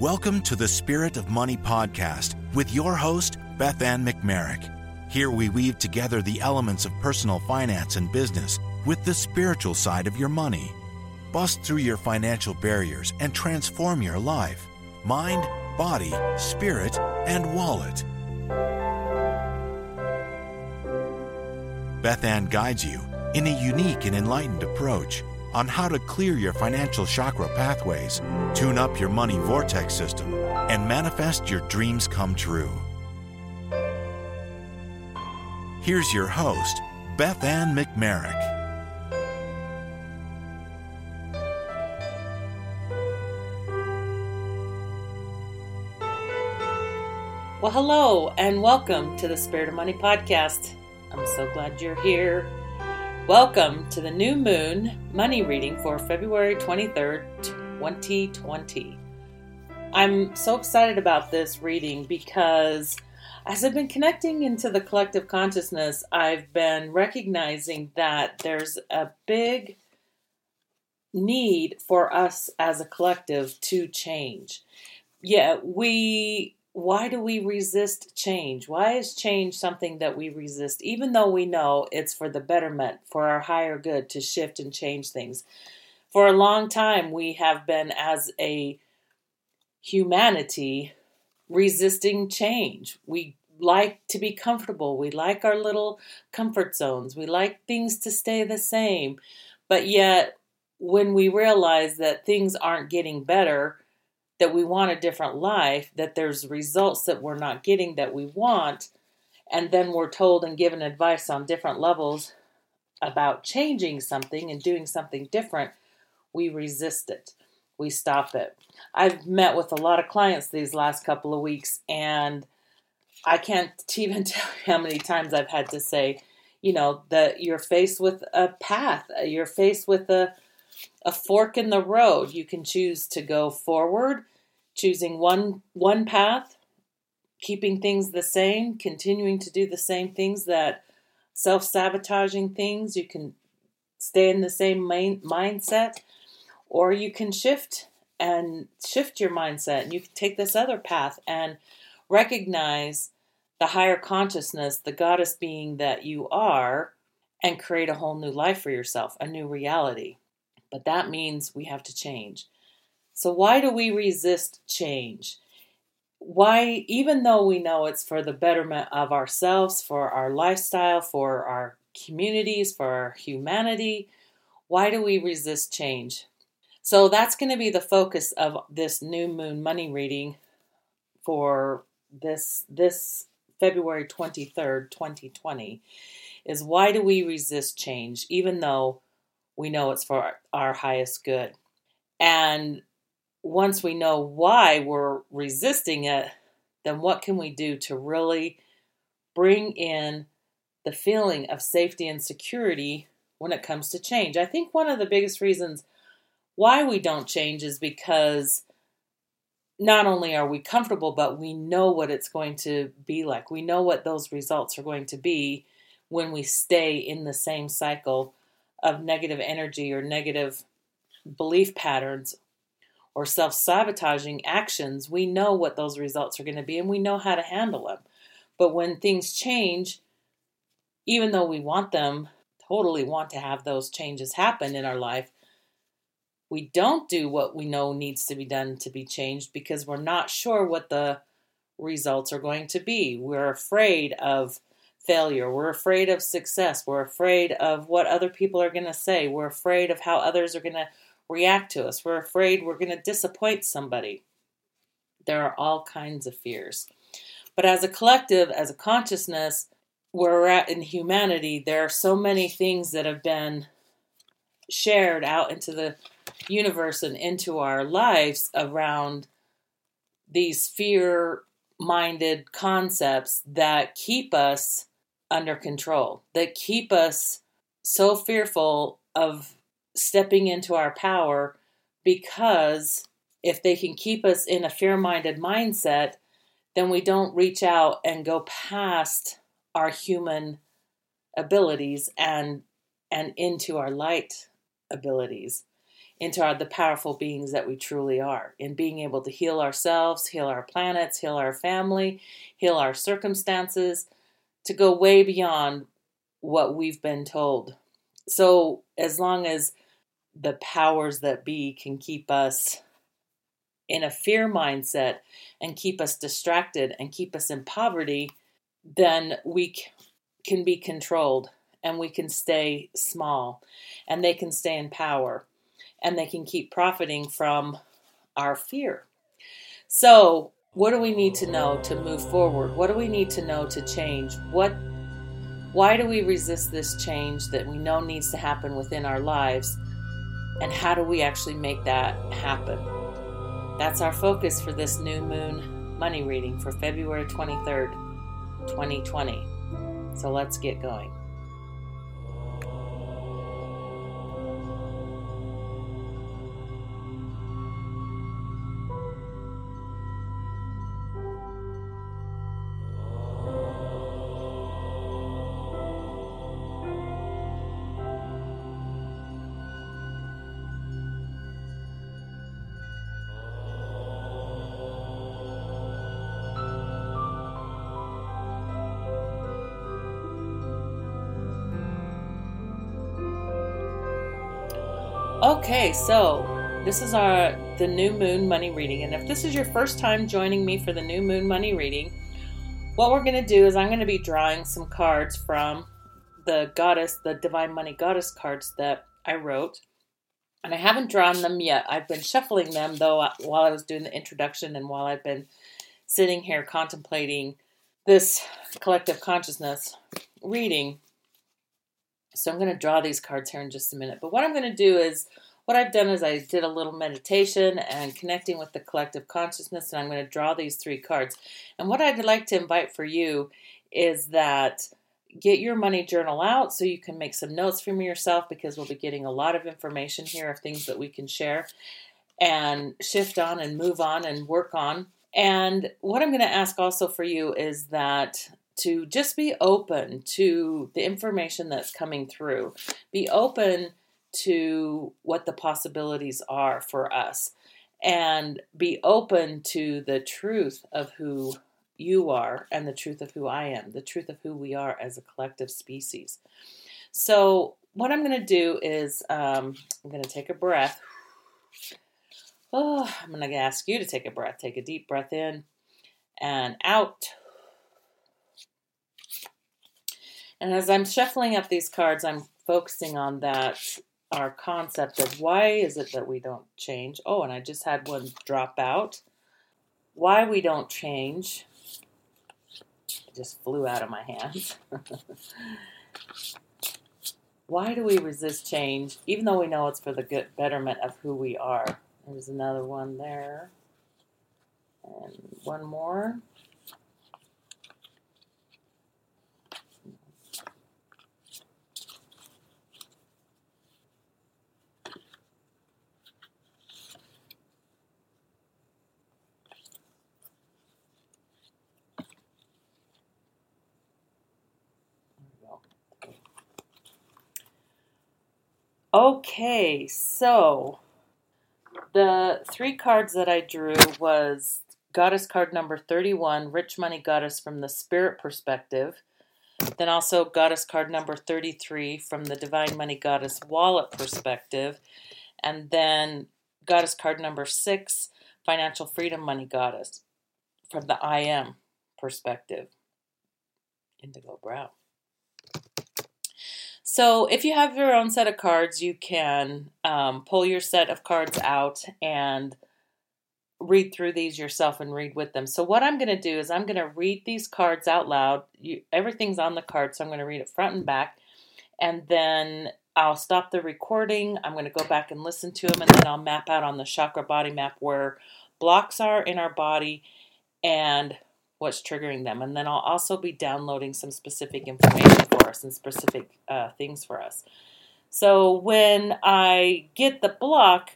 Welcome to the Spirit of Money podcast with your host, Beth Ann McMerrick. Here we weave together the elements of personal finance and business with the spiritual side of your money. Bust through your financial barriers and transform your life mind, body, spirit, and wallet. Beth Ann guides you in a unique and enlightened approach on how to clear your financial chakra pathways, tune up your money vortex system, and manifest your dreams come true. Here's your host, Beth Ann McMerrick. Well, hello and welcome to the Spirit of Money podcast. I'm so glad you're here. Welcome to the new moon money reading for February 23rd, 2020. I'm so excited about this reading because as I've been connecting into the collective consciousness, I've been recognizing that there's a big need for us as a collective to change. Yeah, we why do we resist change? Why is change something that we resist, even though we know it's for the betterment, for our higher good to shift and change things? For a long time, we have been, as a humanity, resisting change. We like to be comfortable. We like our little comfort zones. We like things to stay the same. But yet, when we realize that things aren't getting better, that we want a different life, that there's results that we're not getting that we want, and then we're told and given advice on different levels about changing something and doing something different, we resist it. We stop it. I've met with a lot of clients these last couple of weeks, and I can't even tell you how many times I've had to say, you know, that you're faced with a path, you're faced with a a fork in the road. You can choose to go forward, choosing one one path, keeping things the same, continuing to do the same things that self-sabotaging things. You can stay in the same main mindset or you can shift and shift your mindset and you can take this other path and recognize the higher consciousness, the goddess being that you are, and create a whole new life for yourself, a new reality. But that means we have to change. So, why do we resist change? Why, even though we know it's for the betterment of ourselves, for our lifestyle, for our communities, for our humanity, why do we resist change? So, that's going to be the focus of this new moon money reading for this this February 23rd, 2020 is why do we resist change even though we know it's for our highest good. And once we know why we're resisting it, then what can we do to really bring in the feeling of safety and security when it comes to change? I think one of the biggest reasons why we don't change is because not only are we comfortable, but we know what it's going to be like. We know what those results are going to be when we stay in the same cycle of negative energy or negative belief patterns or self sabotaging actions, we know what those results are going to be and we know how to handle them. But when things change, even though we want them, totally want to have those changes happen in our life, we don't do what we know needs to be done to be changed because we're not sure what the results are going to be. We're afraid of failure. We're afraid of success. We're afraid of what other people are going to say. We're afraid of how others are going to react to us. We're afraid we're going to disappoint somebody. There are all kinds of fears. But as a collective, as a consciousness, where we're at in humanity, there are so many things that have been shared out into the universe and into our lives around these fear minded concepts that keep us under control, that keep us so fearful of stepping into our power because if they can keep us in a fear minded mindset, then we don't reach out and go past our human abilities and and into our light abilities. into our, the powerful beings that we truly are, in being able to heal ourselves, heal our planets, heal our family, heal our circumstances, to go way beyond what we've been told. So, as long as the powers that be can keep us in a fear mindset and keep us distracted and keep us in poverty, then we can be controlled and we can stay small and they can stay in power and they can keep profiting from our fear. So, what do we need to know to move forward? What do we need to know to change? What why do we resist this change that we know needs to happen within our lives? And how do we actually make that happen? That's our focus for this new moon money reading for February 23rd, 2020. So let's get going. So this is our the new moon money reading and if this is your first time joining me for the new moon money reading, what we're going to do is I'm going to be drawing some cards from the goddess, the divine money goddess cards that I wrote. And I haven't drawn them yet. I've been shuffling them though uh, while I was doing the introduction and while I've been sitting here contemplating this collective consciousness reading so I'm going to draw these cards here in just a minute. But what I'm going to do is, what I've done is I did a little meditation and connecting with the collective consciousness, and I'm going to draw these three cards. And what I'd like to invite for you is that get your money journal out so you can make some notes from yourself because we'll be getting a lot of information here of things that we can share and shift on and move on and work on. And what I'm going to ask also for you is that to just be open to the information that's coming through. Be open to what the possibilities are for us and be open to the truth of who you are and the truth of who I am, the truth of who we are as a collective species. So, what I'm going to do is um, I'm going to take a breath. Oh, I'm going to ask you to take a breath. Take a deep breath in and out. And as I'm shuffling up these cards, I'm focusing on that our concept of why is it that we don't change. Oh, and I just had one drop out. Why we don't change. It just flew out of my hands. why do we resist change, even though we know it's for the good betterment of who we are? There's another one there. And one more. Okay, so the three cards that I drew was Goddess card number 31, Rich Money Goddess from the Spirit perspective. Then also Goddess card number 33 from the Divine Money Goddess Wallet perspective. And then Goddess card number 6, Financial Freedom Money Goddess from the I Am perspective. Indigo Brown. So, if you have your own set of cards, you can um, pull your set of cards out and read through these yourself and read with them. So, what I'm going to do is I'm going to read these cards out loud. You, everything's on the card, so I'm going to read it front and back. And then I'll stop the recording. I'm going to go back and listen to them, and then I'll map out on the chakra body map where blocks are in our body and what's triggering them. And then I'll also be downloading some specific information for and specific uh, things for us. So when I get the block,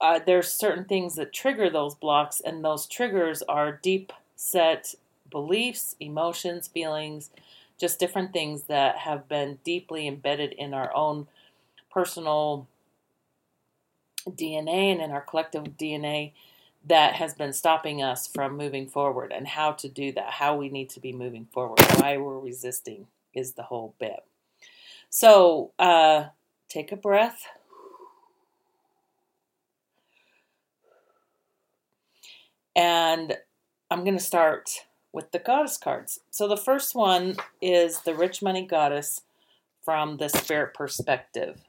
uh, there's certain things that trigger those blocks, and those triggers are deep set beliefs, emotions, feelings, just different things that have been deeply embedded in our own personal DNA and in our collective DNA that has been stopping us from moving forward and how to do that, how we need to be moving forward, why we're resisting is the whole bit. So uh, take a breath. And I'm going to start with the goddess cards. So the first one is the rich money goddess from the spirit perspective.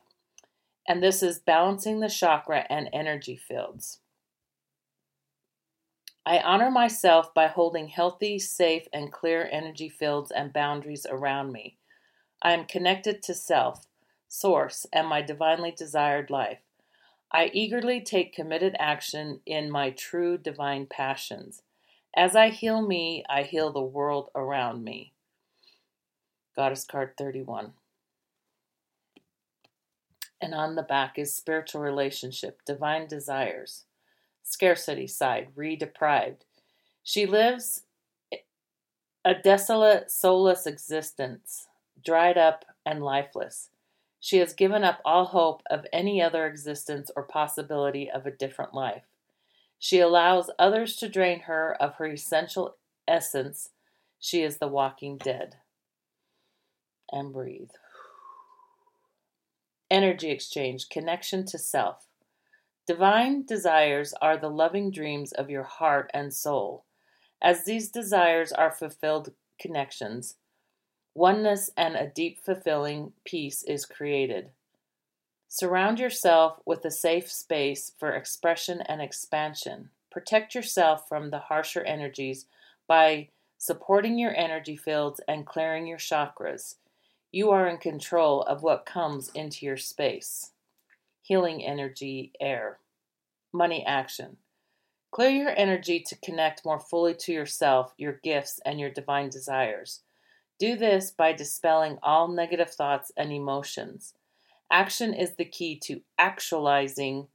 And this is balancing the chakra and energy fields. I honor myself by holding healthy, safe, and clear energy fields and boundaries around me. I am connected to self, source, and my divinely desired life. I eagerly take committed action in my true divine passions. As I heal me, I heal the world around me. Goddess card 31. And on the back is spiritual relationship, divine desires, scarcity side, re deprived. She lives a desolate, soulless existence, dried up and lifeless. She has given up all hope of any other existence or possibility of a different life. She allows others to drain her of her essential essence. She is the walking dead. And breathe. Energy exchange, connection to self. Divine desires are the loving dreams of your heart and soul. As these desires are fulfilled connections, oneness and a deep, fulfilling peace is created. Surround yourself with a safe space for expression and expansion. Protect yourself from the harsher energies by supporting your energy fields and clearing your chakras. You are in control of what comes into your space. Healing energy, air. Money action. Clear your energy to connect more fully to yourself, your gifts, and your divine desires. Do this by dispelling all negative thoughts and emotions. Action is the key to actualizing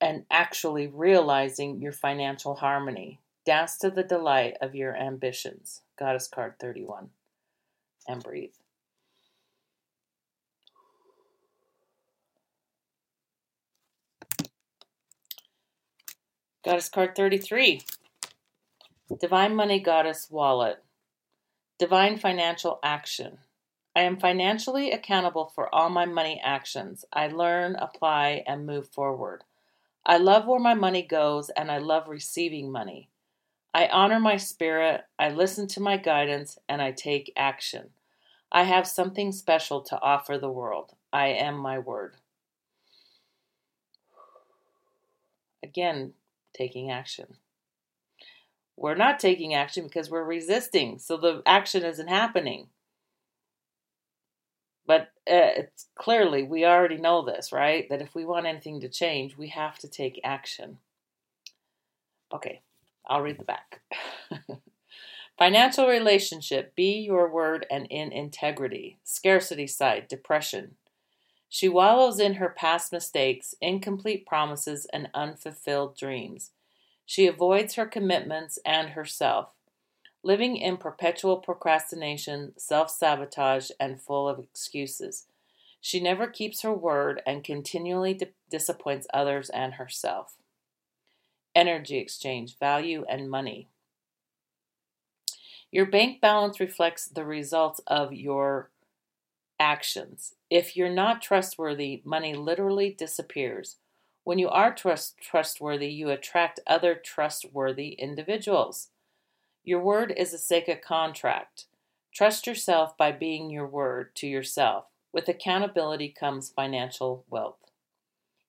and actually realizing your financial harmony. Dance to the delight of your ambitions. Goddess card 31. And breathe. Goddess card 33. Divine Money Goddess Wallet. Divine Financial Action. I am financially accountable for all my money actions. I learn, apply, and move forward. I love where my money goes and I love receiving money. I honor my spirit, I listen to my guidance, and I take action. I have something special to offer the world. I am my word. Again, taking action. We're not taking action because we're resisting, so the action isn't happening. But uh, it's clearly, we already know this, right? That if we want anything to change, we have to take action. Okay, I'll read the back. Financial relationship, be your word and in integrity. Scarcity side, depression. She wallows in her past mistakes, incomplete promises, and unfulfilled dreams. She avoids her commitments and herself living in perpetual procrastination, self sabotage, and full of excuses. She never keeps her word and continually di- disappoints others and herself. Energy exchange, value, and money. Your bank balance reflects the results of your actions. If you're not trustworthy, money literally disappears. When you are trust- trustworthy, you attract other trustworthy individuals. Your word is a sacred contract. Trust yourself by being your word to yourself. With accountability comes financial wealth.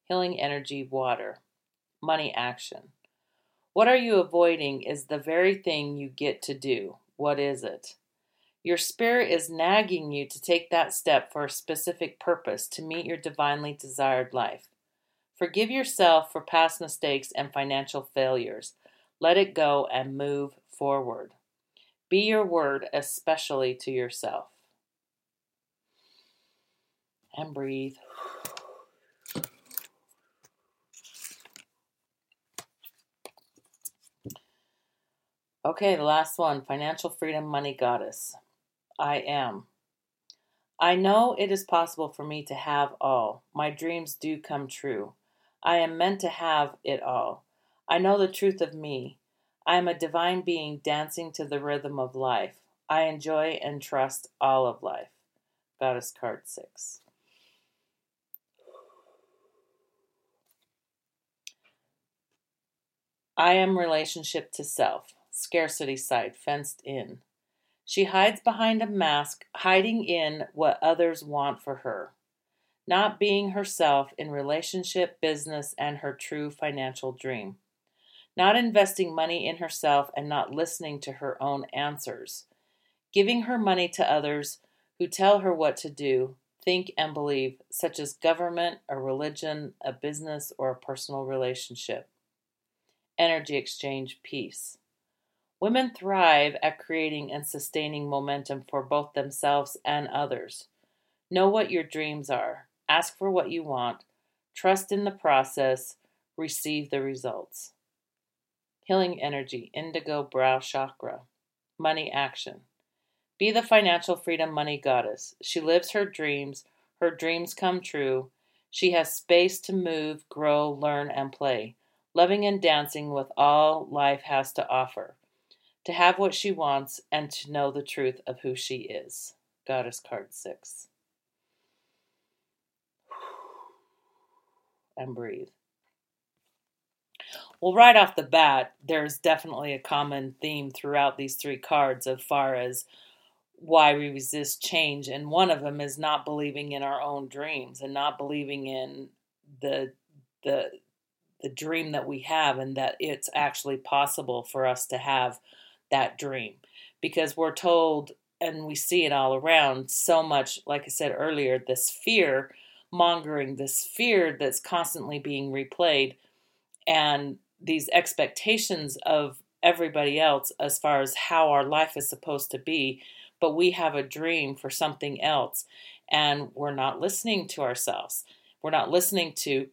Healing energy, water. Money action. What are you avoiding is the very thing you get to do. What is it? Your spirit is nagging you to take that step for a specific purpose to meet your divinely desired life. Forgive yourself for past mistakes and financial failures. Let it go and move forward. Be your word, especially to yourself. And breathe. Okay, the last one financial freedom money goddess. I am. I know it is possible for me to have all. My dreams do come true. I am meant to have it all. I know the truth of me. I am a divine being dancing to the rhythm of life. I enjoy and trust all of life. Goddess card 6. I am relationship to self. Scarcity side, fenced in. She hides behind a mask, hiding in what others want for her. Not being herself in relationship, business, and her true financial dream. Not investing money in herself and not listening to her own answers. Giving her money to others who tell her what to do, think, and believe, such as government, a religion, a business, or a personal relationship. Energy exchange, peace. Women thrive at creating and sustaining momentum for both themselves and others. Know what your dreams are, ask for what you want, trust in the process, receive the results. Healing energy, indigo brow chakra, money action. Be the financial freedom money goddess. She lives her dreams, her dreams come true. She has space to move, grow, learn, and play, loving and dancing with all life has to offer to have what she wants, and to know the truth of who she is. Goddess card six. And breathe. Well, right off the bat, there's definitely a common theme throughout these three cards as far as why we resist change. And one of them is not believing in our own dreams and not believing in the the the dream that we have and that it's actually possible for us to have that dream. Because we're told and we see it all around so much like i said earlier this fear mongering this fear that's constantly being replayed and these expectations of everybody else as far as how our life is supposed to be but we have a dream for something else and we're not listening to ourselves. We're not listening to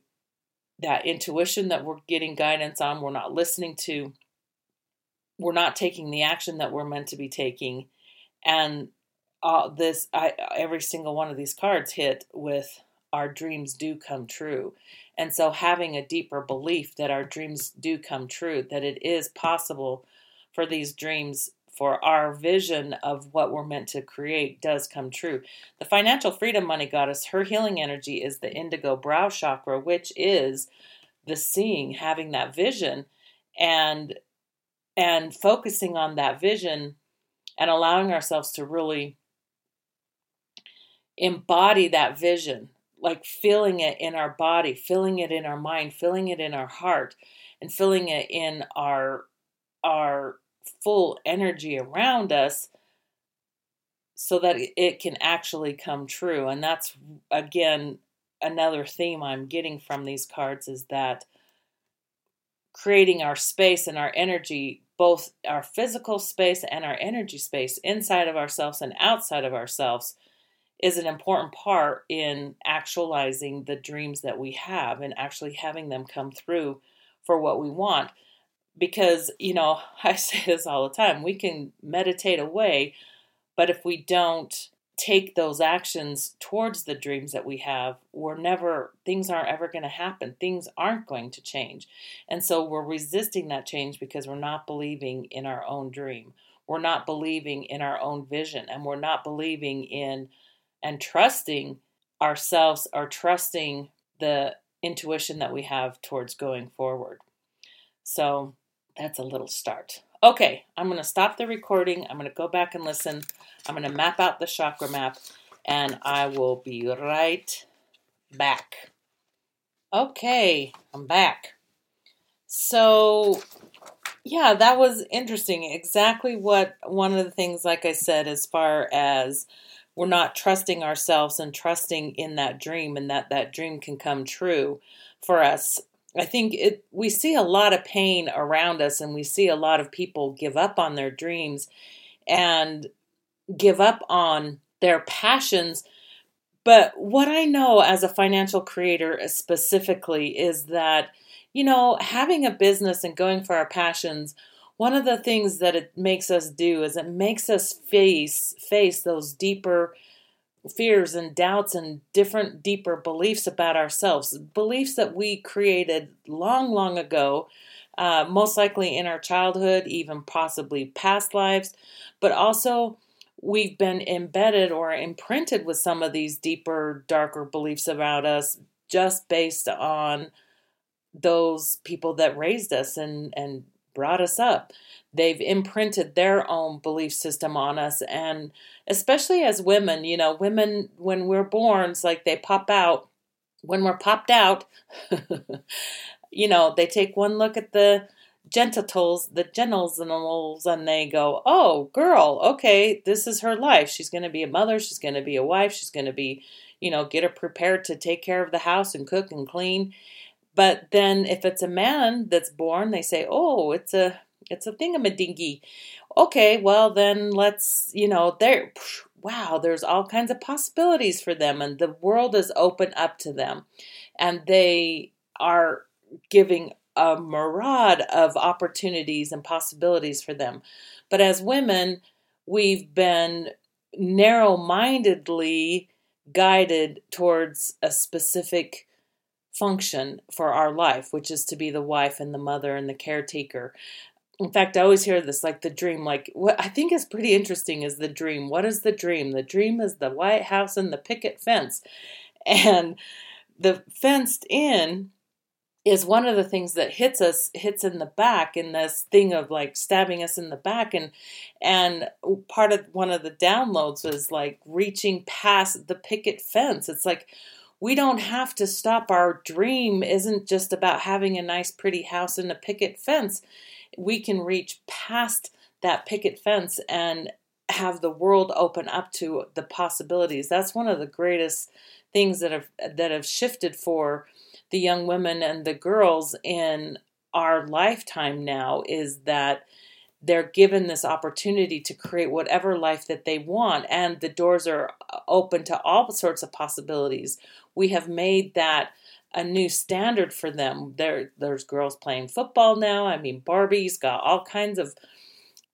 that intuition that we're getting guidance on. We're not listening to we're not taking the action that we're meant to be taking. And uh, this I, every single one of these cards hit with our dreams do come true. And so having a deeper belief that our dreams do come true that it is possible for these dreams for our vision of what we're meant to create does come true. The financial freedom money goddess her healing energy is the indigo brow chakra which is the seeing having that vision. And and focusing on that vision and allowing ourselves to really embody that vision like feeling it in our body feeling it in our mind feeling it in our heart and feeling it in our our full energy around us so that it can actually come true. And that's again another theme i'm getting from these cards is that creating our space and our energy, both our physical space and our energy space inside of ourselves and outside of ourselves, is an important part in actualizing the dreams that we have and actually having them come through for what we want. Because, you know, I say this all the time we can meditate away, but if we don't take those actions towards the dreams that we have, we're never, things aren't ever going to happen. Things aren't going to change. And so we're resisting that change because we're not believing in our own dream. We're not believing in our own vision and we're not believing in and trusting ourselves or trusting the intuition that we have towards going forward. So that's a little start. Okay, I'm going to stop the recording. I'm going to go back and listen. I'm going to map out the chakra map and I will be right back. Okay, I'm back. So, yeah, that was interesting. Exactly what one of the things, like I said, as far as we're not trusting ourselves and trusting in that dream and that that dream can come true for us I think it we see a lot of pain around us and we see a lot of people give up on their dreams and give up on their passions. But what I know as a financial creator specifically is that, you know, having a business and going for our passions, one of the things that it makes us do is it makes us face face those deeper fears and doubts and different deeper beliefs about ourselves, beliefs that we created long, long ago, uh, most likely in our childhood, even possibly past lives, but also we've been embedded or imprinted with some of these deeper, darker beliefs about us just based on those people that raised us and, and brought us up. They've imprinted their own belief system on us. And especially as women, you know, women, when we're born, it's like they pop out. When we're popped out, you know, they take one look at the genitals, the genitals, and they go, "Oh, girl, okay, this is her life. She's going to be a mother. She's going to be a wife. She's going to be, you know, get her prepared to take care of the house and cook and clean." But then, if it's a man that's born, they say, "Oh, it's a it's a thingamadingy." Okay, well then let's, you know, there. Wow, there's all kinds of possibilities for them, and the world is open up to them, and they are giving a myriad of opportunities and possibilities for them. But as women, we've been narrow mindedly guided towards a specific function for our life, which is to be the wife and the mother and the caretaker. In fact, I always hear this like the dream. Like, what I think is pretty interesting is the dream. What is the dream? The dream is the White House and the picket fence. And the fenced in is one of the things that hits us hits in the back in this thing of like stabbing us in the back and and part of one of the downloads was like reaching past the picket fence it's like we don't have to stop our dream isn't just about having a nice pretty house and a picket fence we can reach past that picket fence and have the world open up to the possibilities. That's one of the greatest things that have that have shifted for the young women and the girls in our lifetime now is that they're given this opportunity to create whatever life that they want and the doors are open to all sorts of possibilities. We have made that a new standard for them there there's girls playing football now i mean barbie's got all kinds of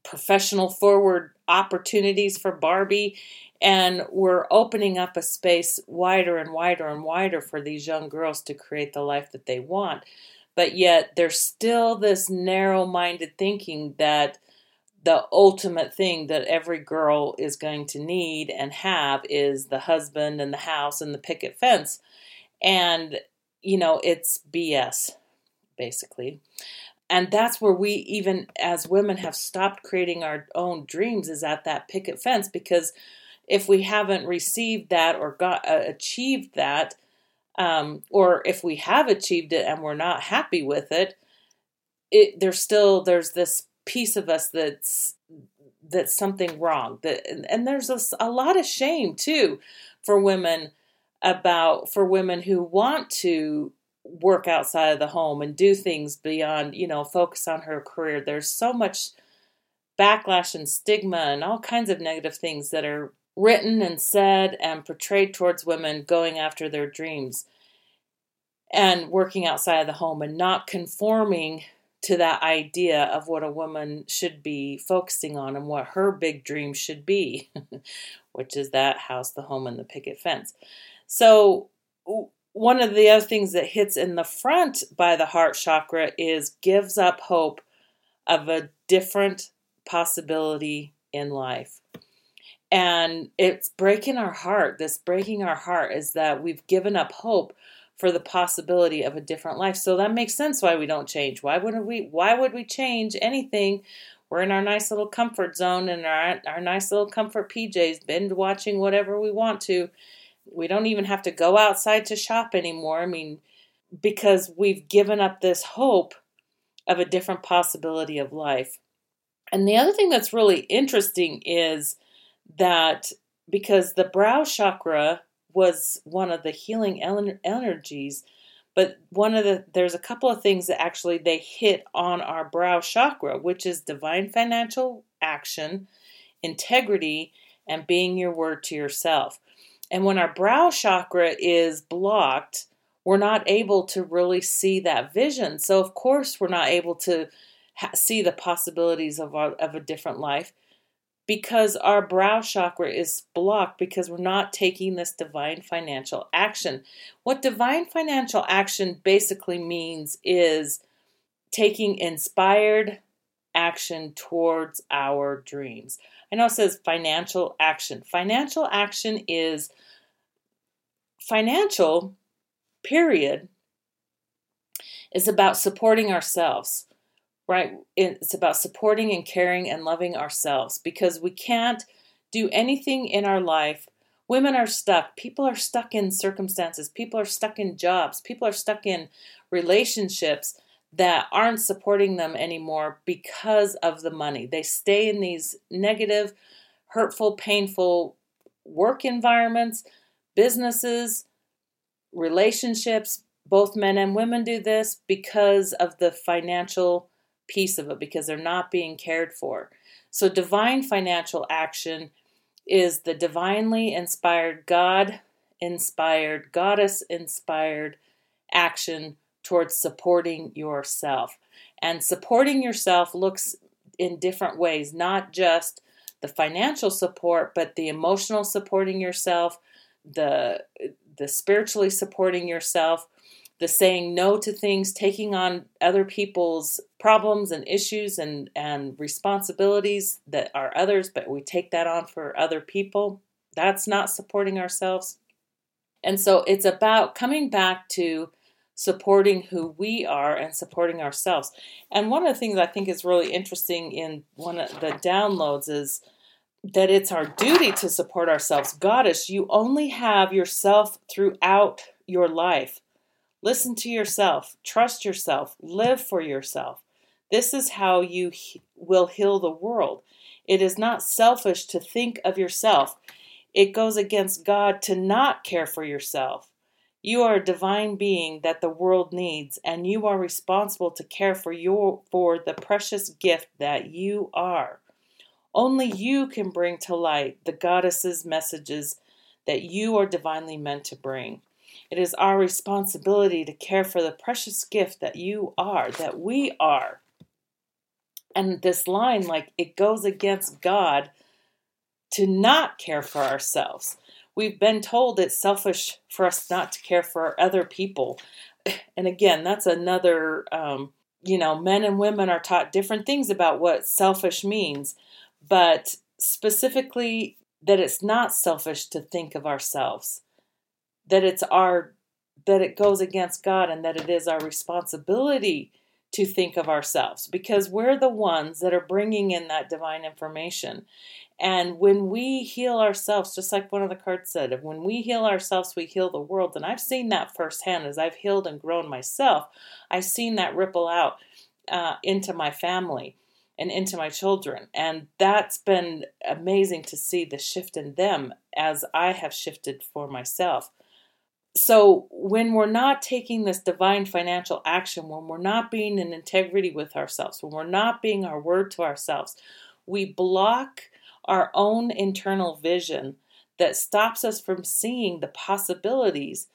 professional forward opportunities for barbie and we're opening up a space wider and wider and wider for these young girls to create the life that they want. But yet, there's still this narrow minded thinking that the ultimate thing that every girl is going to need and have is the husband and the house and the picket fence. And, you know, it's BS, basically. And that's where we, even as women, have stopped creating our own dreams, is at that picket fence because if we haven't received that or got uh, achieved that, um, or if we have achieved it and we're not happy with it, it there's still there's this piece of us that's that's something wrong. That and, and there's a, a lot of shame too for women about for women who want to work outside of the home and do things beyond you know focus on her career. There's so much backlash and stigma and all kinds of negative things that are written and said and portrayed towards women going after their dreams and working outside of the home and not conforming to that idea of what a woman should be focusing on and what her big dream should be, which is that house, the home, and the picket fence. So, one of the other things that hits in the front by the heart chakra is gives up hope of a different possibility in life and it's breaking our heart. This breaking our heart is that we've given up hope for the possibility of a different life. So that makes sense why we don't change. Why wouldn't we why would we change anything? We're in our nice little comfort zone and our our nice little comfort PJs, binge watching whatever we want to. We don't even have to go outside to shop anymore. I mean, because we've given up this hope of a different possibility of life. And the other thing that's really interesting is that because the brow chakra was one of the healing energies but one of the there's a couple of things that actually they hit on our brow chakra which is divine financial action integrity and being your word to yourself and when our brow chakra is blocked we're not able to really see that vision so of course we're not able to ha- see the possibilities of, our, of a different life because our brow chakra is blocked because we're not taking this divine financial action. What divine financial action basically means is taking inspired action towards our dreams. I know it says financial action. Financial action is financial, period, is about supporting ourselves right? It's about supporting and caring and loving ourselves because we can't do anything in our life. Women are stuck. People are stuck in circumstances. People are stuck in jobs. People are stuck in relationships that aren't supporting them anymore because of the money. They stay in these negative, hurtful, painful work environments, businesses, relationships. Both men and women do this because of the financial piece of it because they're not being cared for. So, divine financial action is the divinely inspired, God inspired, goddess inspired action towards supporting yourself. And supporting yourself looks in different ways, not just the financial support, but the emotional supporting yourself, the the spiritually supporting yourself, the saying no to things, taking on other people's problems and issues and, and responsibilities that are others, but we take that on for other people. That's not supporting ourselves. And so it's about coming back to supporting who we are and supporting ourselves. And one of the things I think is really interesting in one of the downloads is that it's our duty to support ourselves. Goddess, you only have yourself throughout your life. Listen to yourself, trust yourself, live for yourself. This is how you he- will heal the world. It is not selfish to think of yourself. It goes against God to not care for yourself. You are a divine being that the world needs, and you are responsible to care for your for the precious gift that you are. Only you can bring to light the goddess's messages that you are divinely meant to bring. It is our responsibility to care for the precious gift that you are, that we are. And this line, like, it goes against God to not care for ourselves. We've been told it's selfish for us not to care for other people. And again, that's another, um, you know, men and women are taught different things about what selfish means, but specifically that it's not selfish to think of ourselves that it's our that it goes against God and that it is our responsibility to think of ourselves because we're the ones that are bringing in that divine information. And when we heal ourselves, just like one of the cards said, when we heal ourselves, we heal the world. And I've seen that firsthand as I've healed and grown myself. I've seen that ripple out uh, into my family and into my children. And that's been amazing to see the shift in them as I have shifted for myself so when we're not taking this divine financial action, when we're not being in integrity with ourselves, when we're not being our word to ourselves, we block our own internal vision that stops us from seeing the possibilities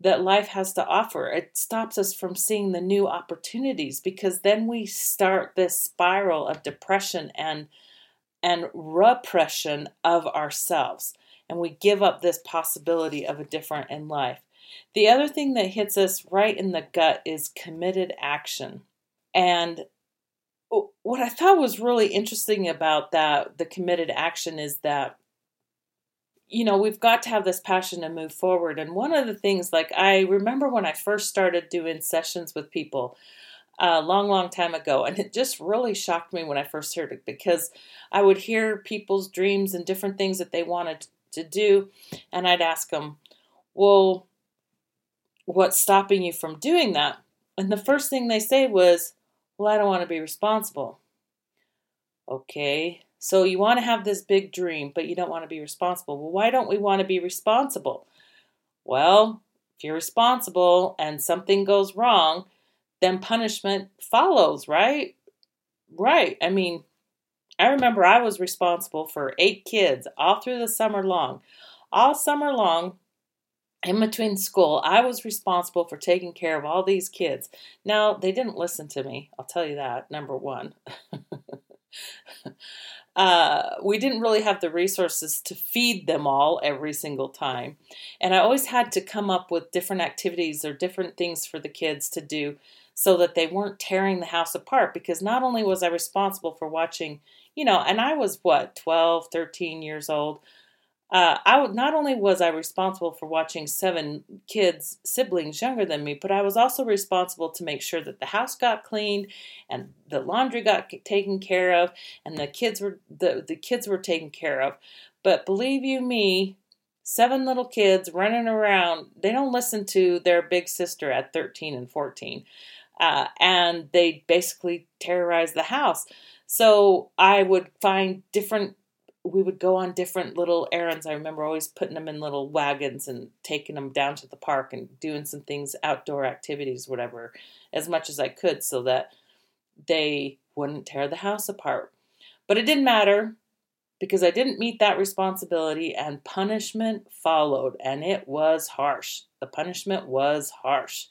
that life has to offer. It stops us from seeing the new opportunities because then we start this spiral of depression and and repression of ourselves and we give up this possibility of a different in life. The other thing that hits us right in the gut is committed action. And what I thought was really interesting about that, the committed action, is that, you know, we've got to have this passion to move forward. And one of the things, like, I remember when I first started doing sessions with people, a long, long time ago. And it just really shocked me when I first heard it because I would hear people's dreams and different things that they wanted to do. And I'd ask them, Well, what's stopping you from doing that? And the first thing they say was, Well, I don't want to be responsible. Okay, so you want to have this big dream, but you don't want to be responsible. Well, why don't we want to be responsible? Well, if you're responsible and something goes wrong, then punishment follows, right? Right. I mean, I remember I was responsible for eight kids all through the summer long. All summer long, in between school, I was responsible for taking care of all these kids. Now, they didn't listen to me, I'll tell you that, number one. uh, we didn't really have the resources to feed them all every single time. And I always had to come up with different activities or different things for the kids to do so that they weren't tearing the house apart because not only was I responsible for watching, you know, and I was what, 12, 13 years old. Uh, I not only was I responsible for watching seven kids, siblings younger than me, but I was also responsible to make sure that the house got cleaned and the laundry got taken care of, and the kids were the, the kids were taken care of. But believe you me, seven little kids running around, they don't listen to their big sister at 13 and 14 uh, and they basically terrorize the house. So I would find different. We would go on different little errands. I remember always putting them in little wagons and taking them down to the park and doing some things, outdoor activities, whatever, as much as I could, so that they wouldn't tear the house apart. But it didn't matter because I didn't meet that responsibility, and punishment followed, and it was harsh. The punishment was harsh.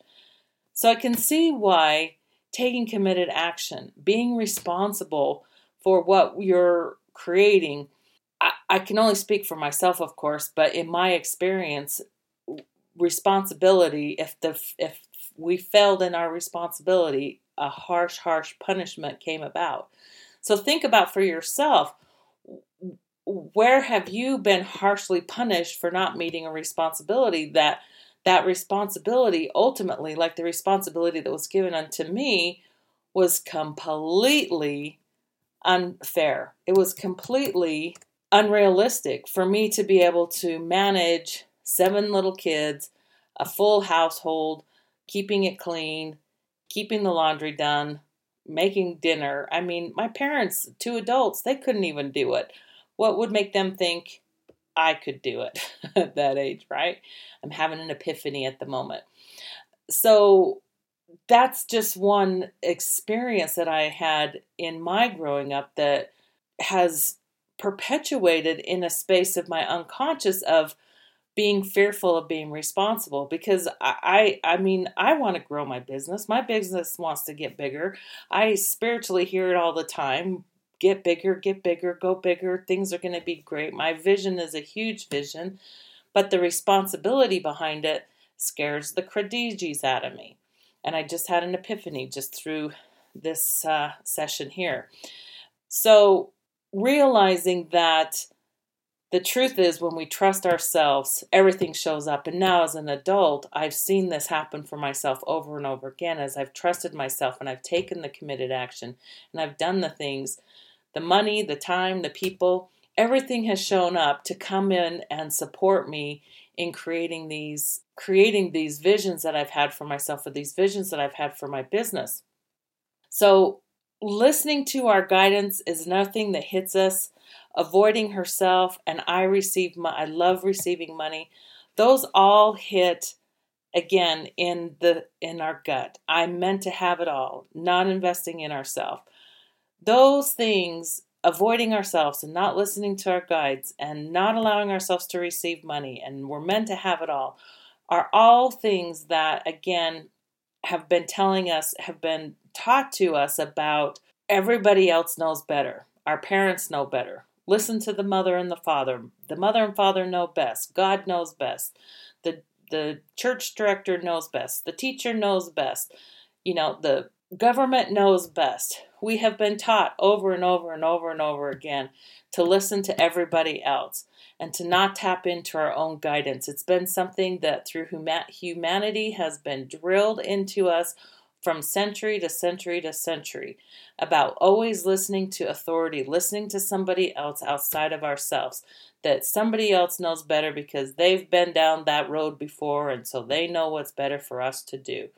So I can see why taking committed action, being responsible for what you're creating, I, I can only speak for myself, of course, but in my experience, responsibility, if the if we failed in our responsibility, a harsh, harsh punishment came about. So think about for yourself where have you been harshly punished for not meeting a responsibility that that responsibility ultimately, like the responsibility that was given unto me, was completely unfair. It was completely unrealistic for me to be able to manage seven little kids, a full household, keeping it clean, keeping the laundry done, making dinner. I mean, my parents, two adults, they couldn't even do it. What would make them think I could do it at that age, right? I'm having an epiphany at the moment. So that's just one experience that I had in my growing up that has perpetuated in a space of my unconscious of being fearful of being responsible because I, I, I mean I want to grow my business. My business wants to get bigger. I spiritually hear it all the time get bigger, get bigger, go bigger. Things are going to be great. My vision is a huge vision, but the responsibility behind it scares the crediges out of me. And I just had an epiphany just through this uh, session here. So, realizing that the truth is, when we trust ourselves, everything shows up. And now, as an adult, I've seen this happen for myself over and over again as I've trusted myself and I've taken the committed action and I've done the things the money, the time, the people, everything has shown up to come in and support me in creating these creating these visions that I've had for myself or these visions that I've had for my business. So listening to our guidance is nothing that hits us. Avoiding herself and I receive my I love receiving money. Those all hit again in the in our gut. I'm meant to have it all, not investing in ourselves those things, avoiding ourselves and not listening to our guides and not allowing ourselves to receive money, and we're meant to have it all, are all things that, again, have been telling us, have been taught to us about everybody else knows better. Our parents know better. Listen to the mother and the father. The mother and father know best. God knows best. The the church director knows best. The teacher knows best. You know, the government knows best. We have been taught over and over and over and over again to listen to everybody else and to not tap into our own guidance. It's been something that through humanity has been drilled into us from century to century to century about always listening to authority, listening to somebody else outside of ourselves, that somebody else knows better because they've been down that road before and so they know what's better for us to do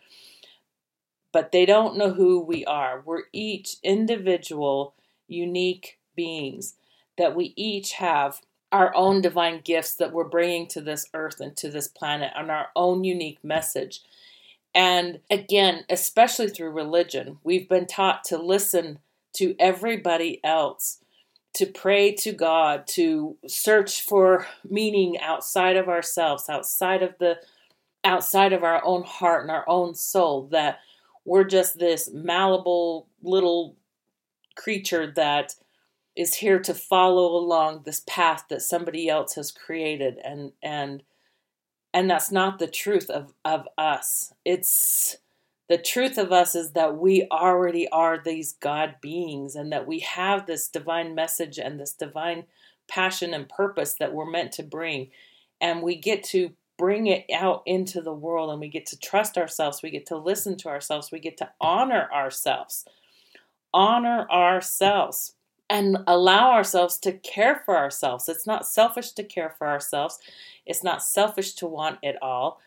but they don't know who we are. We're each individual, unique beings that we each have our own divine gifts that we're bringing to this earth and to this planet and our own unique message. And again, especially through religion, we've been taught to listen to everybody else, to pray to God, to search for meaning outside of ourselves, outside of the outside of our own heart and our own soul that we're just this malleable little creature that is here to follow along this path that somebody else has created. And and and that's not the truth of of us. It's the truth of us is that we already are these god beings and that we have this divine message and this divine passion and purpose that we're meant to bring. And we get to bring it out into the world and we get to trust ourselves we get to listen to ourselves we get to honor ourselves honor ourselves and allow ourselves to care for ourselves. It's not selfish to care for ourselves. It's not selfish to want it all.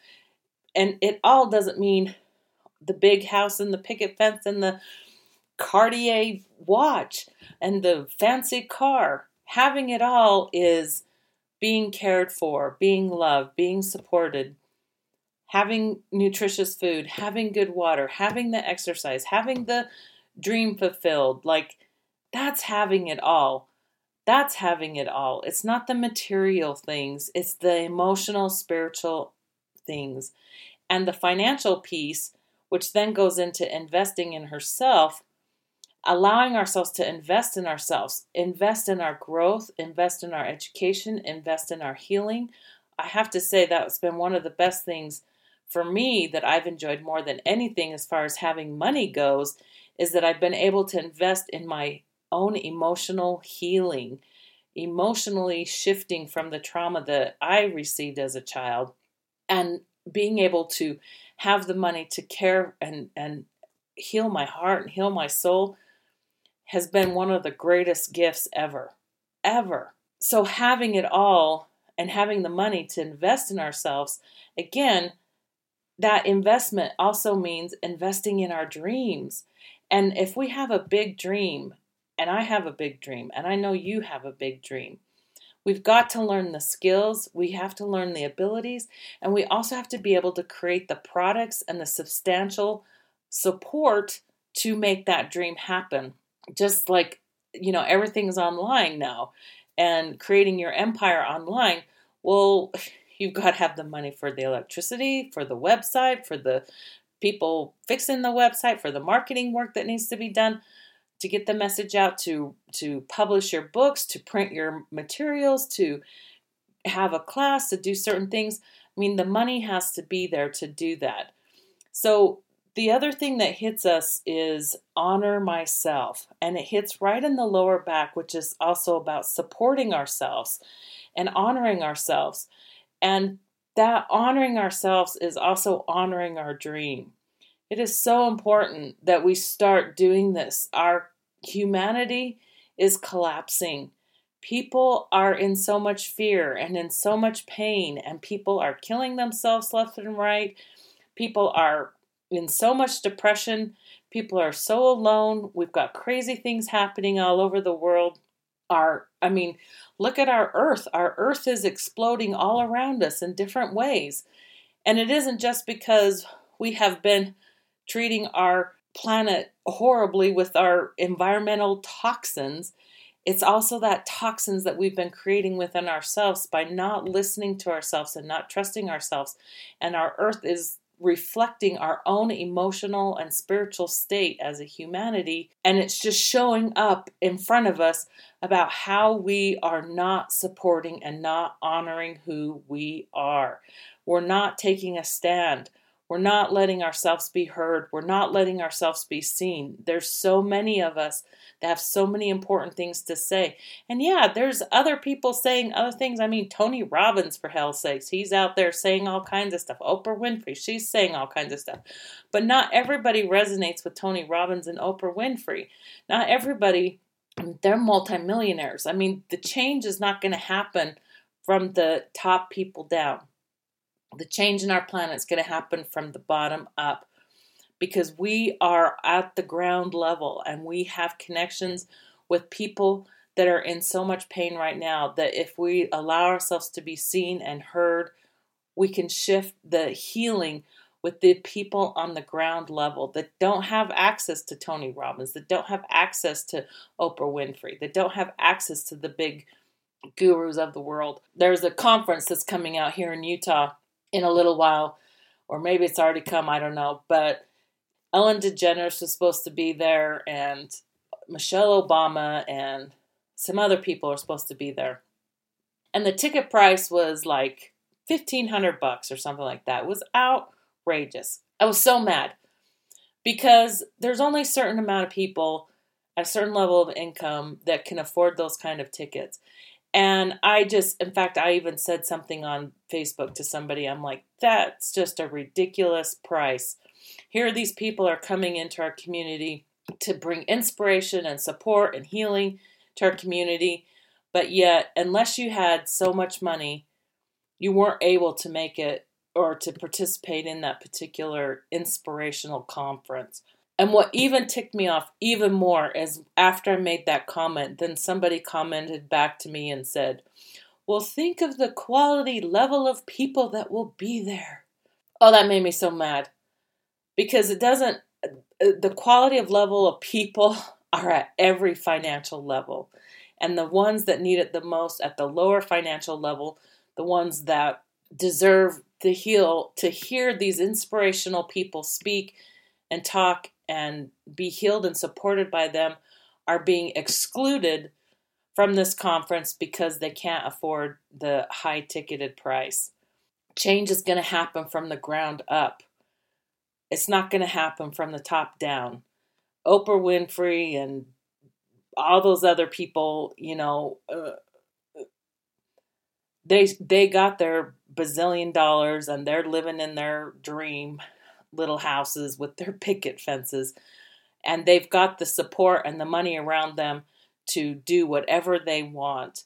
And it all doesn't mean the big house and the picket fence and the Cartier watch and the fancy car. Having it all is being cared for, being loved, being supported, having nutritious food, having good water, having the exercise, having the dream fulfilled. Like, that's having it all. That's having it all. It's not the material things, it's the emotional, spiritual things. And the financial piece, which then goes into investing in herself, allowing ourselves to invest in ourselves, invest in our growth, invest in our education, invest in our healing. I have to say that's been one of the best things for me that I've enjoyed more than anything as far as having money goes is that I've been able to invest in my own emotional healing, emotionally shifting from the trauma that I received as a child, and being able to have the money to care and, and heal my heart and heal my soul has been one of the greatest gifts ever. Ever. So, having it all and having the money to invest in ourselves, again, that investment also means investing in our dreams. And if we have a big dream, and I have a big dream, and I know you have a big dream. We've got to learn the skills, we have to learn the abilities, and we also have to be able to create the products and the substantial support to make that dream happen. Just like, you know, everything's online now and creating your empire online, well, you've got to have the money for the electricity, for the website, for the people fixing the website, for the marketing work that needs to be done to get the message out, to to publish your books, to print your materials, to have a class, to do certain things. I mean, the money has to be there to do that. So the other thing that hits us is honor myself, and it hits right in the lower back, which is also about supporting ourselves and honoring ourselves. And that honoring ourselves is also honoring our dream. It is so important that we start doing this. Our humanity is collapsing. People are in so much fear and in so much pain, and people are killing themselves left and right. People are in so much depression. People are so alone. We've got crazy things happening all over the world. Our, I mean, look at our earth. Our earth is exploding all around us in different ways. And it isn't just because we have been treating our planet horribly with our environmental toxins. It's also that toxins that we've been creating within ourselves by not listening to ourselves and not trusting ourselves. And our earth is reflecting our own emotional and spiritual state as a humanity. And it's just showing up in front of us about how we are not supporting and not honoring who we are. We're not taking a stand. We're not letting ourselves be heard. We're not letting ourselves be seen. There's so many of us that have so many important things to say. And yeah, there's other people saying other things. I mean, Tony Robbins, for hell's sakes, he's out there saying all kinds of stuff. Oprah Winfrey, she's saying all kinds of stuff. But not everybody resonates with Tony Robbins and Oprah Winfrey. Not everybody, they're multimillionaires. I mean, the change is not going to happen from the top people down the change in our planet is going to happen from the bottom up because we are at the ground level and we have connections with people that are in so much pain right now that if we allow ourselves to be seen and heard, we can shift the healing with the people on the ground level that don't have access to Tony Robbins, that don't have access to Oprah Winfrey, that don't have access to the big gurus of the world. There's a conference that's coming out here in Utah in a little while, or maybe it's already come, I don't know. But Ellen DeGeneres was supposed to be there, and Michelle Obama, and some other people are supposed to be there. And the ticket price was like 1500 bucks or something like that. It was outrageous. I was so mad because there's only a certain amount of people at a certain level of income that can afford those kind of tickets. And I just, in fact, I even said something on Facebook to somebody. I'm like, that's just a ridiculous price. Here, these people are coming into our community to bring inspiration and support and healing to our community. But yet, unless you had so much money, you weren't able to make it or to participate in that particular inspirational conference. And what even ticked me off even more is after I made that comment, then somebody commented back to me and said, Well, think of the quality level of people that will be there. Oh, that made me so mad because it doesn't, uh, uh, the quality of level of people are at every financial level. And the ones that need it the most at the lower financial level, the ones that deserve the heal to hear these inspirational people speak and talk and be healed and supported by them are being excluded from this conference because they can't afford the high ticketed price. Change is going to happen from the ground up. It's not going to happen from the top down. Oprah Winfrey and all those other people, you know, uh, they they got their bazillion dollars and they're living in their dream little houses with their picket fences and they've got the support and the money around them to do whatever they want.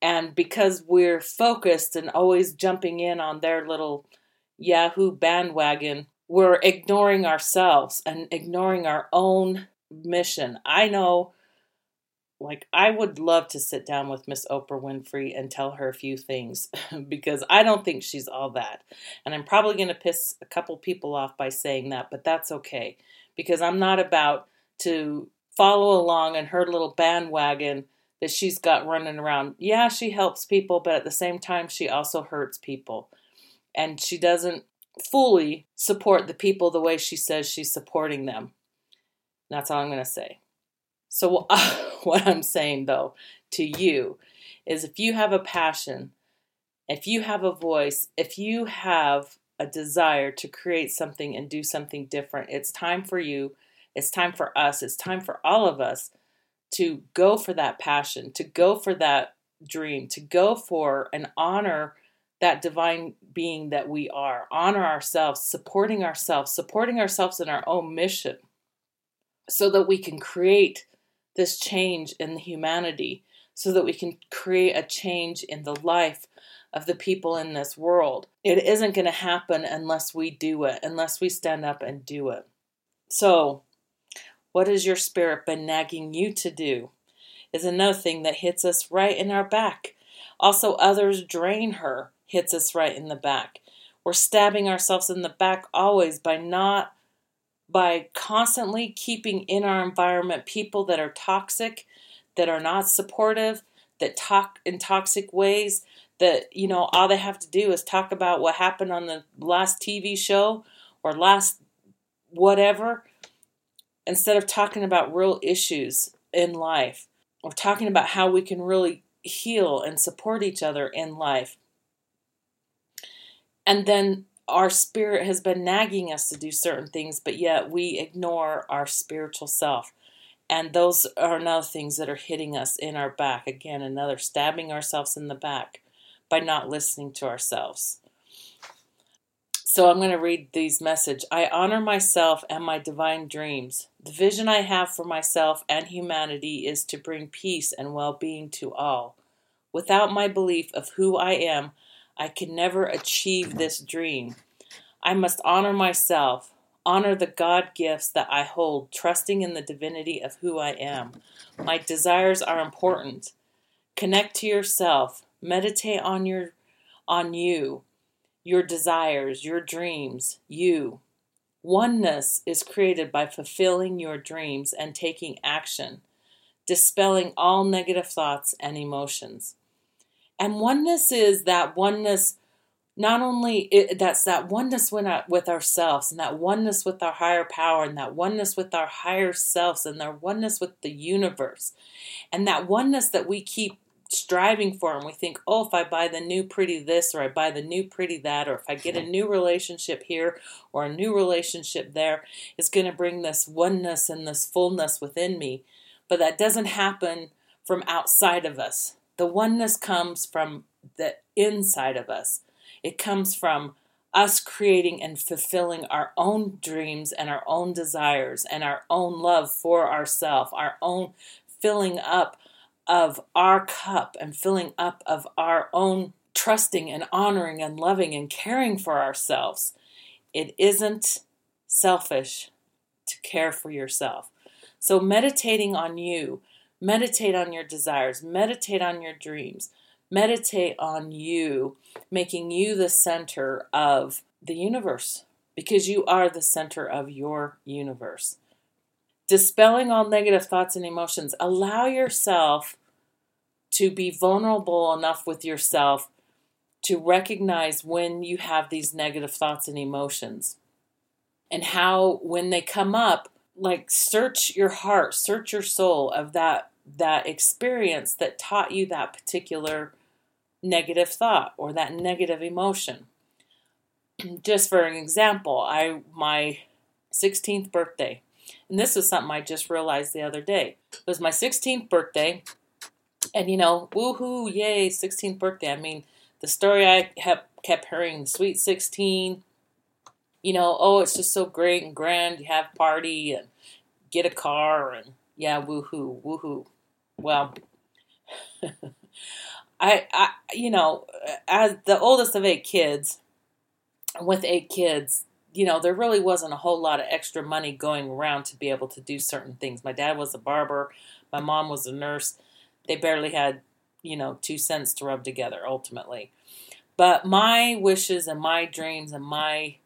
And because we're focused and always jumping in on their little Yahoo bandwagon, we're ignoring ourselves and ignoring our own mission. I know like I would love to sit down with Miss Oprah Winfrey and tell her a few things because I don't think she's all that. And I'm probably going to piss a couple people off by saying that, but that's okay because I'm not about to follow along in her little bandwagon that she's got running around. Yeah, she helps people, but at the same time she also hurts people. And she doesn't fully support the people the way she says she's supporting them. That's all I'm going to say. So, what I'm saying though to you is if you have a passion, if you have a voice, if you have a desire to create something and do something different, it's time for you, it's time for us, it's time for all of us to go for that passion, to go for that dream, to go for and honor that divine being that we are, honor ourselves, supporting ourselves, supporting ourselves in our own mission so that we can create this change in humanity so that we can create a change in the life of the people in this world. It isn't going to happen unless we do it, unless we stand up and do it. So, what has your spirit been nagging you to do? Is another thing that hits us right in our back. Also, others drain her, hits us right in the back. We're stabbing ourselves in the back always by not by constantly keeping in our environment people that are toxic, that are not supportive, that talk in toxic ways, that, you know, all they have to do is talk about what happened on the last TV show or last whatever, instead of talking about real issues in life or talking about how we can really heal and support each other in life. And then our spirit has been nagging us to do certain things, but yet we ignore our spiritual self. And those are another things that are hitting us in our back. Again, another stabbing ourselves in the back by not listening to ourselves. So I'm going to read these message. I honor myself and my divine dreams. The vision I have for myself and humanity is to bring peace and well-being to all. Without my belief of who I am, I can never achieve this dream. I must honor myself, honor the God gifts that I hold, trusting in the divinity of who I am. My desires are important. Connect to yourself, meditate on your on you, your desires, your dreams, you. Oneness is created by fulfilling your dreams and taking action, dispelling all negative thoughts and emotions. And oneness is that oneness not only it, that's that oneness with ourselves and that oneness with our higher power and that oneness with our higher selves and that oneness with the universe. And that oneness that we keep striving for and we think oh if i buy the new pretty this or i buy the new pretty that or if i get a new relationship here or a new relationship there is going to bring this oneness and this fullness within me. But that doesn't happen from outside of us the oneness comes from the inside of us it comes from us creating and fulfilling our own dreams and our own desires and our own love for ourselves, our own filling up of our cup and filling up of our own trusting and honoring and loving and caring for ourselves. It isn't selfish to care for yourself. So, meditating on you, meditate on your desires, meditate on your dreams, meditate on you, making you the center of the universe because you are the center of your universe. Dispelling all negative thoughts and emotions, allow yourself to be vulnerable enough with yourself to recognize when you have these negative thoughts and emotions. And how when they come up like search your heart search your soul of that that experience that taught you that particular negative thought or that negative emotion. just for an example, I my 16th birthday, and this was something I just realized the other day. It was my 16th birthday, and you know, woohoo, yay, 16th birthday. I mean, the story I have kept hearing, sweet 16. You know, oh, it's just so great and grand. You have party and get a car and yeah, woohoo, woohoo. Well, I, I, you know, as the oldest of eight kids, with eight kids, you know, there really wasn't a whole lot of extra money going around to be able to do certain things. My dad was a barber, my mom was a nurse. They barely had, you know, two cents to rub together ultimately. But my wishes and my dreams and my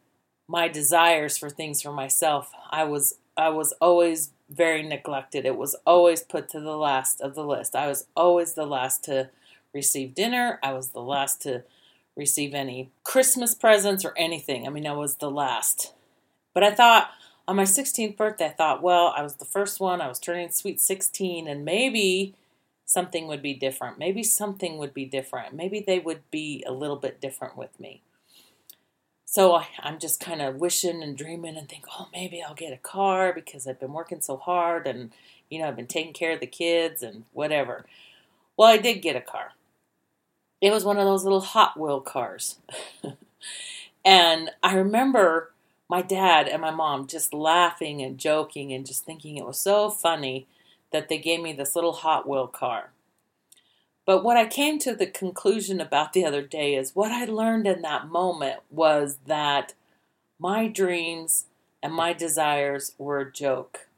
my desires for things for myself, I was I was always very neglected. It was always put to the last of the list. I was always the last to receive dinner. I was the last to receive any Christmas presents or anything. I mean, I was the last. But I thought on my 16th birthday, I thought, well, I was the first one. I was turning sweet 16, and maybe something would be different. Maybe something would be different. Maybe they would be a little bit different with me. So I, am just kind of wishing and dreaming and think, oh, maybe I'll get a car because I've been working so hard and, you know, I've been taking care of the kids and whatever. Well, I did get a car it was one of those little Hot Wheel cars. and I remember my dad and my mom just laughing and joking and just thinking it was so funny that they gave me this little Hot Wheel car. But what I came to the conclusion about the other day is what I learned in that moment was that my dreams and my desires were a joke.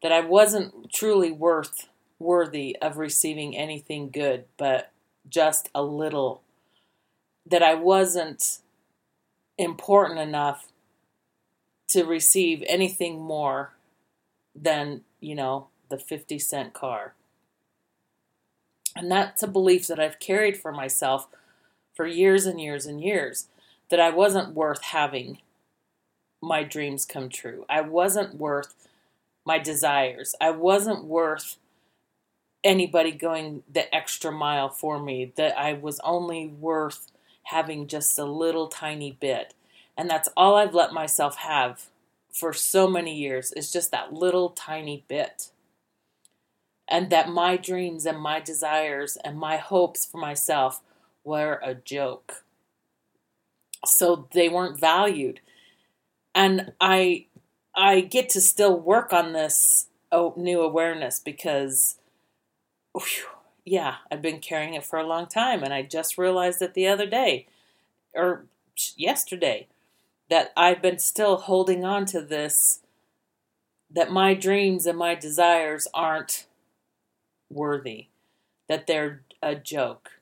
That I wasn't truly worth worthy of receiving anything good, but just a little, that I wasn't important enough to receive anything more than, you know, the 50 cent car. And that's a belief that I've carried for myself for years and years and years that I wasn't worth having my dreams come true. I wasn't worth my desires. I wasn't worth anybody going the extra mile for me, that I was only worth having just a little tiny bit. And that's all I've let myself have for so many years is just that little tiny bit. And that my dreams and my desires and my hopes for myself were a joke. So they weren't valued. And I I get to still work on this oh, new awareness because whew, yeah, I've been carrying it for a long time. And I just realized it the other day or yesterday that I've been still holding on to this that my dreams and my desires aren't worthy, that they're a joke,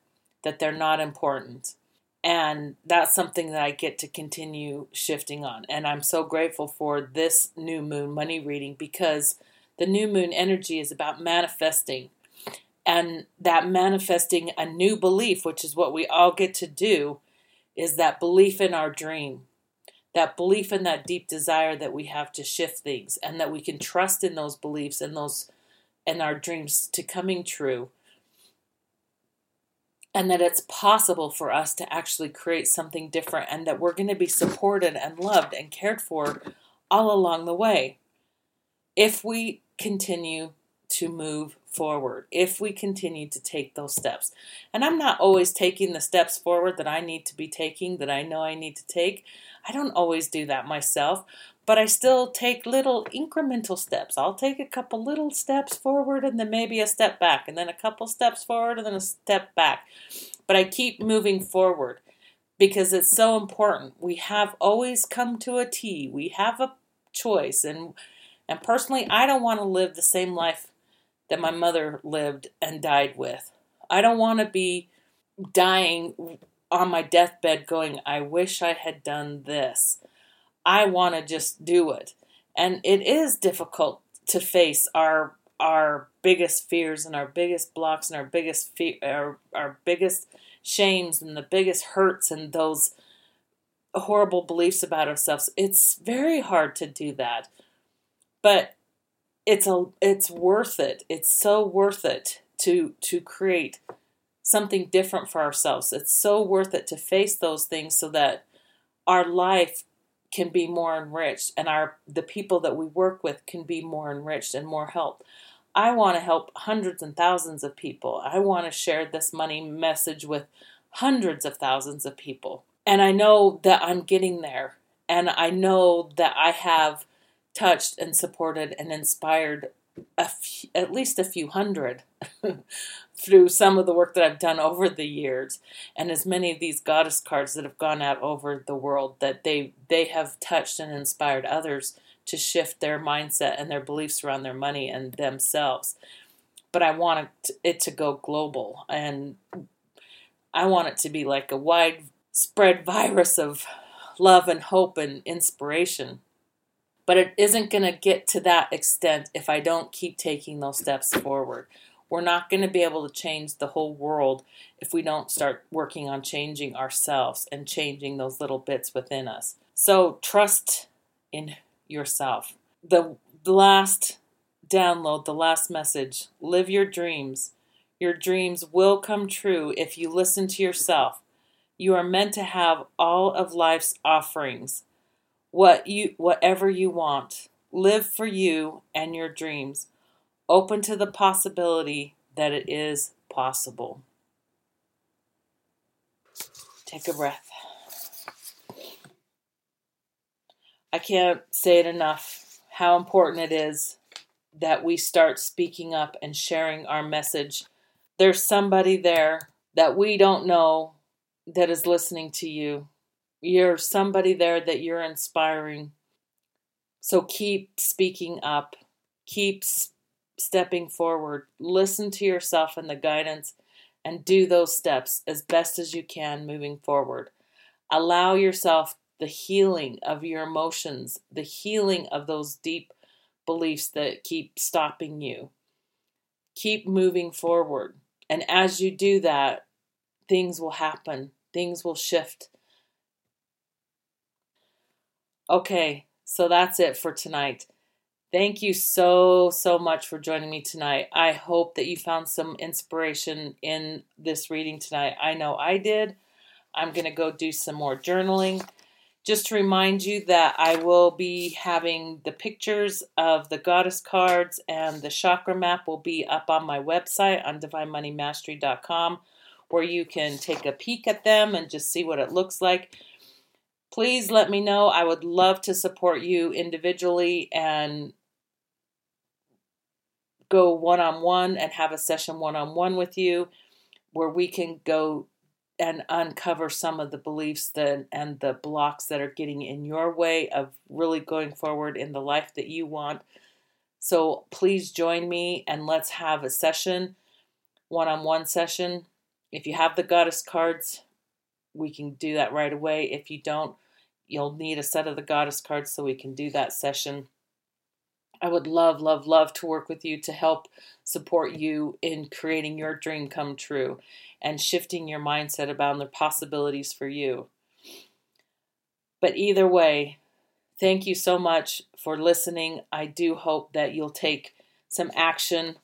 that they're not important. And that's something that I get to continue shifting on. And I'm so grateful for this new moon money reading because the new moon energy is about manifesting and that manifesting a new belief, which is what we all get to do, is that belief in our dream, that belief in that deep desire that we have to shift things and that we can trust in those beliefs and those and our dreams to coming true and that it's possible for us to actually create something different and that we're going to be supported and loved and cared for all along the way if we continue to move forward, if we continue to take those steps. And I'm not always taking the steps forward that I need to be taking, that I know I need to take. I don't always do that myself, but I still take little incremental steps. I'll take a couple little steps forward and then maybe a step back, and then a couple steps forward and then a step back. But I keep moving forward because it's so important. We have always come to a T. We have a choice and and personally, I don't want to live the same life that my mother lived and died with. I don't want to be dying on my deathbed going, I wish I had done this. I want to just do it. And it is difficult to face our our biggest fears and our biggest blocks and our biggest fe- our, our biggest shames and the biggest hurts and those horrible beliefs about ourselves. It's very hard to do that. But it's a it's worth it. It's so worth it to to create something different for ourselves. It's so worth it to face those things so that our life can be more enriched and our the people that we work with can be more enriched and more helped. I want to help hundreds and thousands of people. I want to share this money message with hundreds of thousands of people. And I know that I'm getting there. And I know that I have touched and supported and inspired few, at least a few hundred through some of the work that I've done over the years, and as many of these goddess cards that have gone out over the world that they they have touched and inspired others to shift their mindset and their beliefs around their money and themselves. But I want it to go global, and I want it to be like a widespread virus of love and hope and inspiration but it isn't going to get to that extent if I don't keep taking those steps forward. We're not going to be able to change the whole world if we don't start working on changing ourselves and changing those little bits within us. So trust in yourself. The, last download, the last message live your dreams. Your dreams will come true if you listen to yourself. You are meant to have all of life's offerings what you whatever you want. Live for you and your dreams. Open to the possibility that it is possible. Take a breath. I can't say it enough how important it is that we start speaking up and sharing our message. There's somebody there that we don't know that is listening to you you're somebody there that you're inspiring. So keep speaking up, keep stepping forward, listen to yourself and the guidance, and do those steps as best as you can moving forward. Allow yourself the healing of your emotions, the healing of those deep beliefs that keep stopping you. Keep moving forward. And as you do that, things will happen, things will shift Okay, so that's it for tonight. Thank you so, so much for joining me tonight. I hope that you found some inspiration in this reading tonight. I know I did. I'm going to go do some more journaling. Just to remind you that I will be having the pictures of the goddess cards and the chakra map will be up on my website on divinemoneymastery.com where you can take a peek at them and just see what it looks like please let me know. I would love to support you individually and go one on one and have a session one on one with you where we can go and uncover some of the beliefs that and the blocks that are getting in your way of really going forward in the life that you want. So please join me and let's have a session, one on one session. If you have the goddess cards, we can do that right away. If you don't, You'll need a set of the goddess cards so we can do that session. I would love, love, love to work with you to help support you in creating your dream come true and shifting your mindset about the possibilities for you. But either way, thank you so much for listening. I do hope that you'll take some action,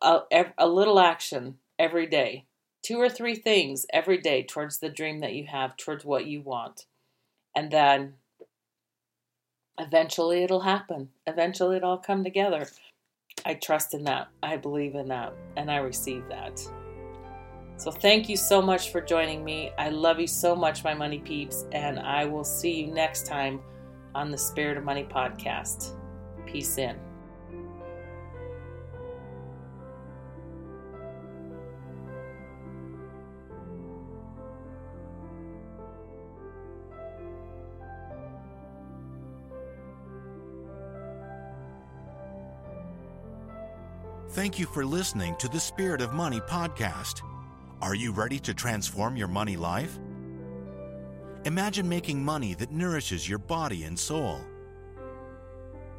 a, a little action every day. Two or three things every day towards the dream that you have, towards what you want. And then eventually it'll happen. Eventually it'll all come together. I trust in that. I believe in that. And I receive that. So thank you so much for joining me. I love you so much, my money peeps. And I will see you next time on the Spirit of Money podcast. Peace in. Thank you for listening to the Spirit of Money podcast. Are you ready to transform your money life? Imagine making money that nourishes your body and soul.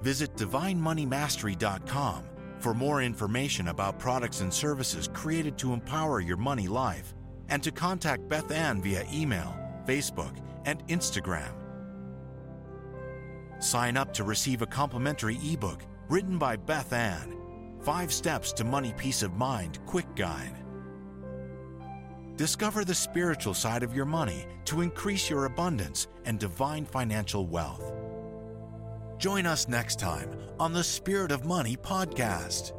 Visit DivineMoneyMastery.com for more information about products and services created to empower your money life and to contact Beth Ann via email, Facebook, and Instagram. Sign up to receive a complimentary ebook written by Beth Ann Five Steps to Money Peace of Mind Quick Guide. Discover the spiritual side of your money to increase your abundance and divine financial wealth. Join us next time on the Spirit of Money podcast.